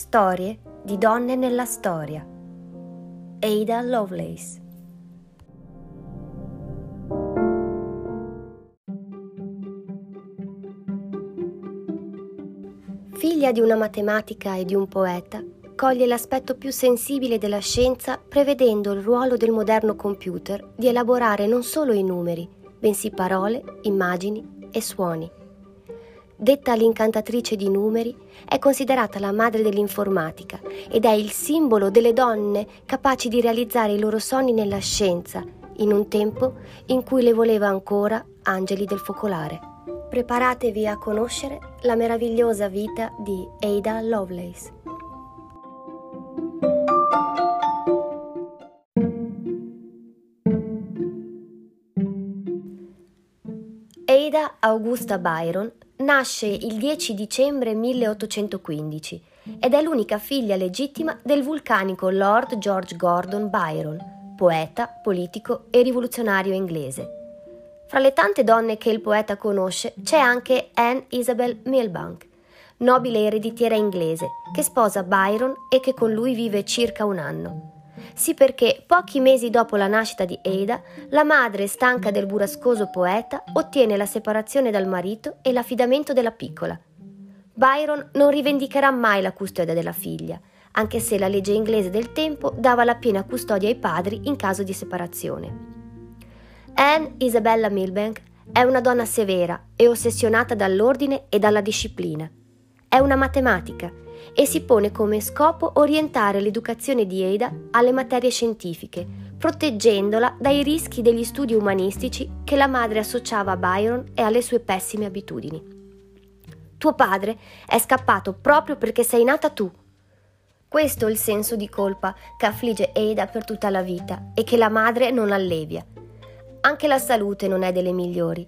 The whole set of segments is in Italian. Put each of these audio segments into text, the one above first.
Storie di donne nella storia. Ada Lovelace. Figlia di una matematica e di un poeta, coglie l'aspetto più sensibile della scienza prevedendo il ruolo del moderno computer di elaborare non solo i numeri, bensì parole, immagini e suoni. Detta l'incantatrice di numeri, è considerata la madre dell'informatica ed è il simbolo delle donne capaci di realizzare i loro sogni nella scienza, in un tempo in cui le voleva ancora angeli del focolare. Preparatevi a conoscere la meravigliosa vita di Ada Lovelace. Ada Augusta Byron nasce il 10 dicembre 1815 ed è l'unica figlia legittima del vulcanico Lord George Gordon Byron, poeta, politico e rivoluzionario inglese. Fra le tante donne che il poeta conosce c'è anche Anne Isabel Milbank, nobile ereditiera inglese, che sposa Byron e che con lui vive circa un anno. Sì perché pochi mesi dopo la nascita di Ada, la madre, stanca del burrascoso poeta, ottiene la separazione dal marito e l'affidamento della piccola. Byron non rivendicherà mai la custodia della figlia, anche se la legge inglese del tempo dava la piena custodia ai padri in caso di separazione. Anne Isabella Milbank è una donna severa e ossessionata dall'ordine e dalla disciplina. È una matematica e si pone come scopo orientare l'educazione di Ada alle materie scientifiche, proteggendola dai rischi degli studi umanistici che la madre associava a Byron e alle sue pessime abitudini. Tuo padre è scappato proprio perché sei nata tu. Questo è il senso di colpa che affligge Ada per tutta la vita e che la madre non allevia. Anche la salute non è delle migliori.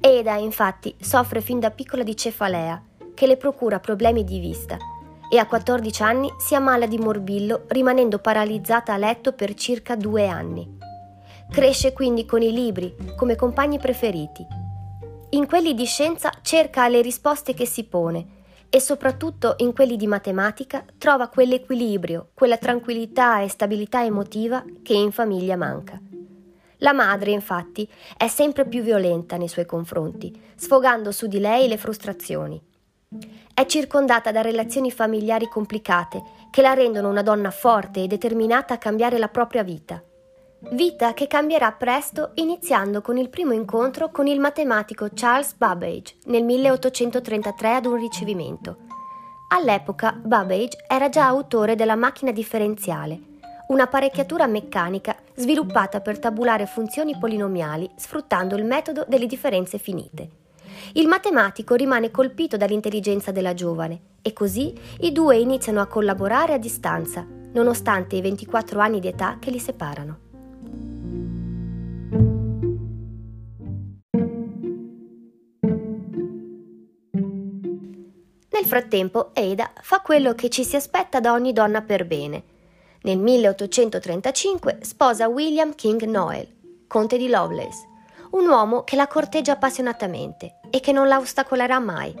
Ada, infatti, soffre fin da piccola di cefalea, che le procura problemi di vista e a 14 anni si ammala di morbillo rimanendo paralizzata a letto per circa due anni. Cresce quindi con i libri come compagni preferiti. In quelli di scienza cerca le risposte che si pone e soprattutto in quelli di matematica trova quell'equilibrio, quella tranquillità e stabilità emotiva che in famiglia manca. La madre, infatti, è sempre più violenta nei suoi confronti, sfogando su di lei le frustrazioni. È circondata da relazioni familiari complicate che la rendono una donna forte e determinata a cambiare la propria vita. Vita che cambierà presto iniziando con il primo incontro con il matematico Charles Babbage nel 1833 ad un ricevimento. All'epoca Babbage era già autore della macchina differenziale, un'apparecchiatura meccanica sviluppata per tabulare funzioni polinomiali sfruttando il metodo delle differenze finite. Il matematico rimane colpito dall'intelligenza della giovane e così i due iniziano a collaborare a distanza, nonostante i 24 anni di età che li separano. Nel frattempo, Ada fa quello che ci si aspetta da ogni donna per bene. Nel 1835 sposa William King Noel, conte di Lovelace, un uomo che la corteggia appassionatamente e che non la ostacolerà mai.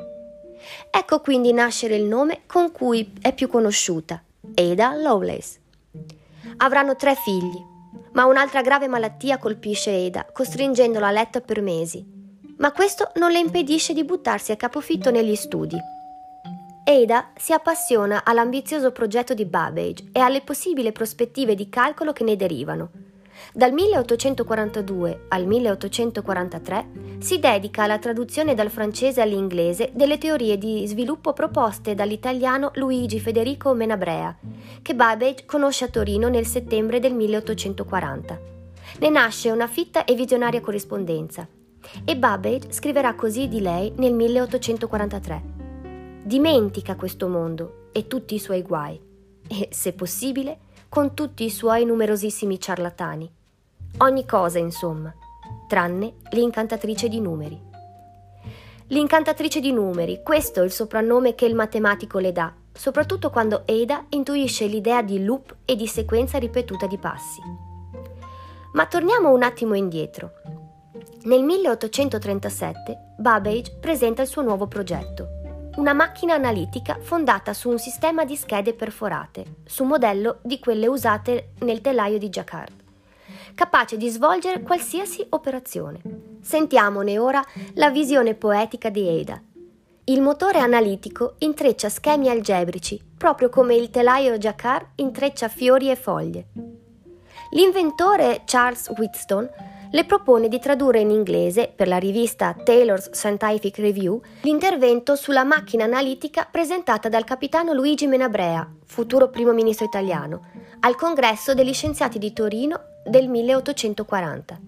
Ecco quindi nascere il nome con cui è più conosciuta, Ada Lovelace. Avranno tre figli, ma un'altra grave malattia colpisce Ada, costringendola a letto per mesi. Ma questo non le impedisce di buttarsi a capofitto negli studi. Ada si appassiona all'ambizioso progetto di Babbage e alle possibili prospettive di calcolo che ne derivano. Dal 1842 al 1843 si dedica alla traduzione dal francese all'inglese delle teorie di sviluppo proposte dall'italiano Luigi Federico Menabrea, che Babbage conosce a Torino nel settembre del 1840. Ne nasce una fitta e visionaria corrispondenza e Babbage scriverà così di lei nel 1843. Dimentica questo mondo e tutti i suoi guai e, se possibile, con tutti i suoi numerosissimi ciarlatani. Ogni cosa, insomma, tranne l'incantatrice di numeri. L'incantatrice di numeri, questo è il soprannome che il matematico le dà, soprattutto quando Ada intuisce l'idea di loop e di sequenza ripetuta di passi. Ma torniamo un attimo indietro. Nel 1837 Babbage presenta il suo nuovo progetto, una macchina analitica fondata su un sistema di schede perforate, su modello di quelle usate nel telaio di Jacquard, capace di svolgere qualsiasi operazione. Sentiamone ora la visione poetica di Ada. Il motore analitico intreccia schemi algebrici, proprio come il telaio Jacquard intreccia fiori e foglie. L'inventore Charles Wheatstone le propone di tradurre in inglese, per la rivista Taylor's Scientific Review, l'intervento sulla macchina analitica presentata dal capitano Luigi Menabrea, futuro primo ministro italiano, al congresso degli scienziati di Torino del 1840.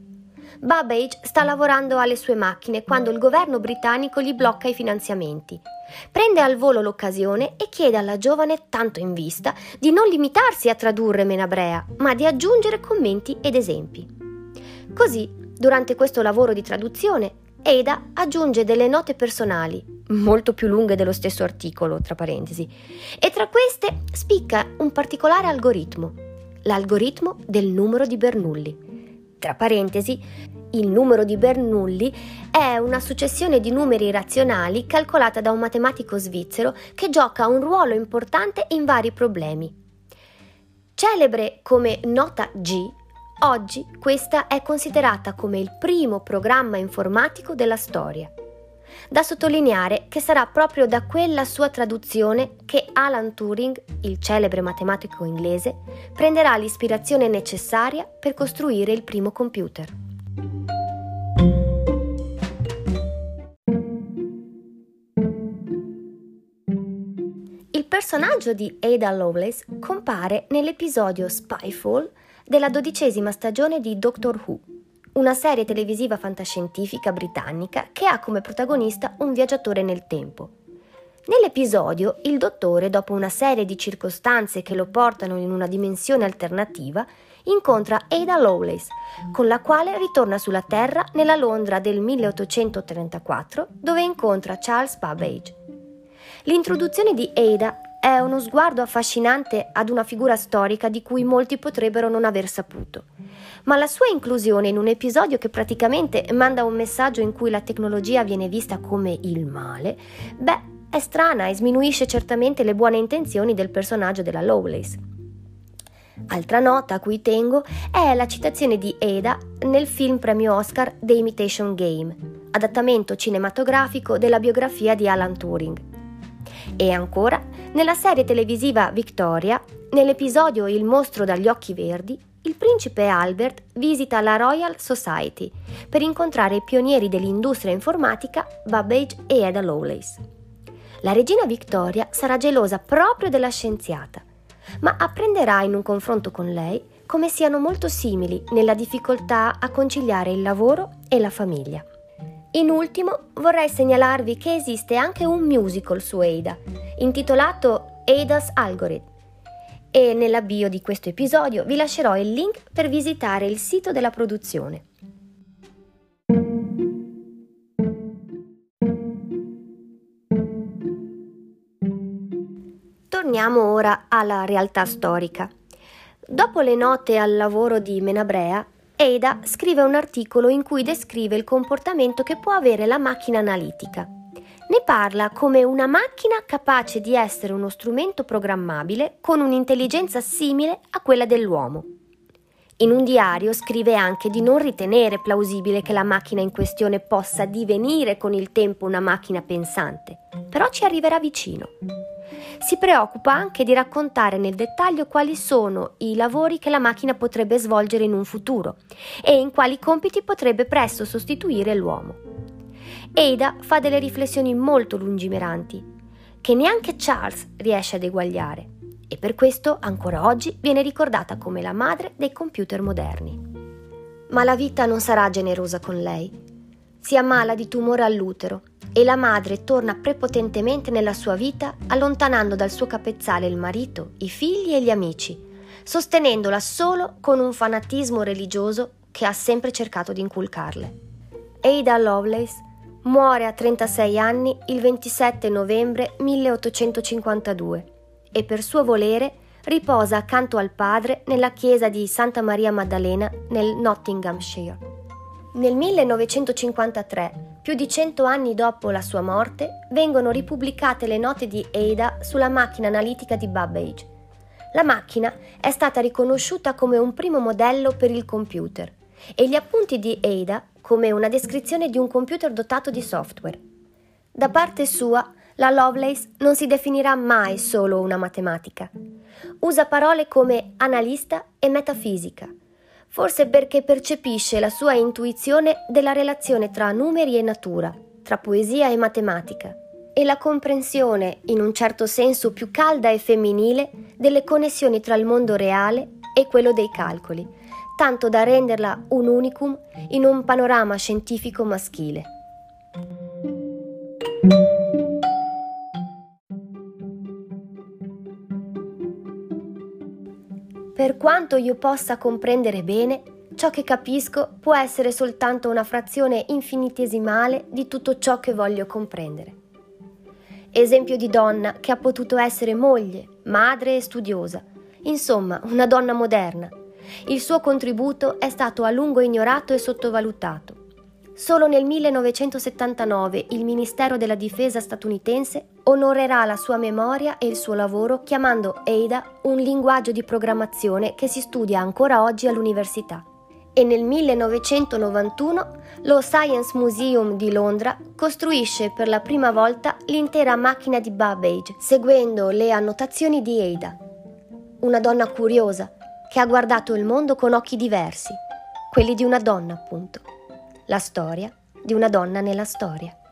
Babbage sta lavorando alle sue macchine quando il governo britannico gli blocca i finanziamenti. Prende al volo l'occasione e chiede alla giovane, tanto in vista, di non limitarsi a tradurre Menabrea, ma di aggiungere commenti ed esempi. Così, durante questo lavoro di traduzione, Ada aggiunge delle note personali, molto più lunghe dello stesso articolo, tra parentesi, e tra queste spicca un particolare algoritmo, l'algoritmo del numero di Bernoulli. Tra parentesi, il numero di Bernoulli è una successione di numeri razionali calcolata da un matematico svizzero che gioca un ruolo importante in vari problemi. Celebre come nota G, Oggi questa è considerata come il primo programma informatico della storia. Da sottolineare che sarà proprio da quella sua traduzione che Alan Turing, il celebre matematico inglese, prenderà l'ispirazione necessaria per costruire il primo computer. Il personaggio di Ada Lovelace compare nell'episodio Spyfall della dodicesima stagione di Doctor Who, una serie televisiva fantascientifica britannica che ha come protagonista un viaggiatore nel tempo. Nell'episodio, il dottore, dopo una serie di circostanze che lo portano in una dimensione alternativa, incontra Ada Lovelace, con la quale ritorna sulla Terra nella Londra del 1834, dove incontra Charles Babbage. L'introduzione di Ada è uno sguardo affascinante ad una figura storica di cui molti potrebbero non aver saputo. Ma la sua inclusione in un episodio che praticamente manda un messaggio in cui la tecnologia viene vista come il male, beh, è strana e sminuisce certamente le buone intenzioni del personaggio della Lowlace. Altra nota a cui tengo è la citazione di Ada nel film premio Oscar The Imitation Game, adattamento cinematografico della biografia di Alan Turing. E ancora, nella serie televisiva Victoria, nell'episodio Il mostro dagli occhi verdi, il principe Albert visita la Royal Society per incontrare i pionieri dell'industria informatica Babbage e Ada Lovelace. La regina Victoria sarà gelosa proprio della scienziata, ma apprenderà in un confronto con lei come siano molto simili nella difficoltà a conciliare il lavoro e la famiglia. In ultimo vorrei segnalarvi che esiste anche un musical su Ada, intitolato Ada's Algorithm, e nella bio di questo episodio vi lascerò il link per visitare il sito della produzione. Torniamo ora alla realtà storica. Dopo le note al lavoro di Menabrea, Ada scrive un articolo in cui descrive il comportamento che può avere la macchina analitica. Ne parla come una macchina capace di essere uno strumento programmabile con un'intelligenza simile a quella dell'uomo. In un diario scrive anche di non ritenere plausibile che la macchina in questione possa divenire con il tempo una macchina pensante, però ci arriverà vicino si preoccupa anche di raccontare nel dettaglio quali sono i lavori che la macchina potrebbe svolgere in un futuro e in quali compiti potrebbe presto sostituire l'uomo. Ada fa delle riflessioni molto lungimiranti, che neanche Charles riesce ad eguagliare, e per questo ancora oggi viene ricordata come la madre dei computer moderni. Ma la vita non sarà generosa con lei. Si ammala di tumore all'utero e la madre torna prepotentemente nella sua vita allontanando dal suo capezzale il marito, i figli e gli amici, sostenendola solo con un fanatismo religioso che ha sempre cercato di inculcarle. Ada Lovelace muore a 36 anni il 27 novembre 1852 e per suo volere riposa accanto al padre nella chiesa di Santa Maria Maddalena nel Nottinghamshire. Nel 1953 più di cento anni dopo la sua morte, vengono ripubblicate le note di Ada sulla macchina analitica di Babbage. La macchina è stata riconosciuta come un primo modello per il computer e gli appunti di Ada come una descrizione di un computer dotato di software. Da parte sua, la Lovelace non si definirà mai solo una matematica. Usa parole come analista e metafisica forse perché percepisce la sua intuizione della relazione tra numeri e natura, tra poesia e matematica, e la comprensione, in un certo senso più calda e femminile, delle connessioni tra il mondo reale e quello dei calcoli, tanto da renderla un unicum in un panorama scientifico maschile. Per quanto io possa comprendere bene, ciò che capisco può essere soltanto una frazione infinitesimale di tutto ciò che voglio comprendere. Esempio di donna che ha potuto essere moglie, madre e studiosa, insomma una donna moderna. Il suo contributo è stato a lungo ignorato e sottovalutato. Solo nel 1979 il Ministero della Difesa statunitense onorerà la sua memoria e il suo lavoro chiamando Ada un linguaggio di programmazione che si studia ancora oggi all'università. E nel 1991 lo Science Museum di Londra costruisce per la prima volta l'intera macchina di Babbage, seguendo le annotazioni di Ada. Una donna curiosa che ha guardato il mondo con occhi diversi, quelli di una donna appunto la storia di una donna nella storia.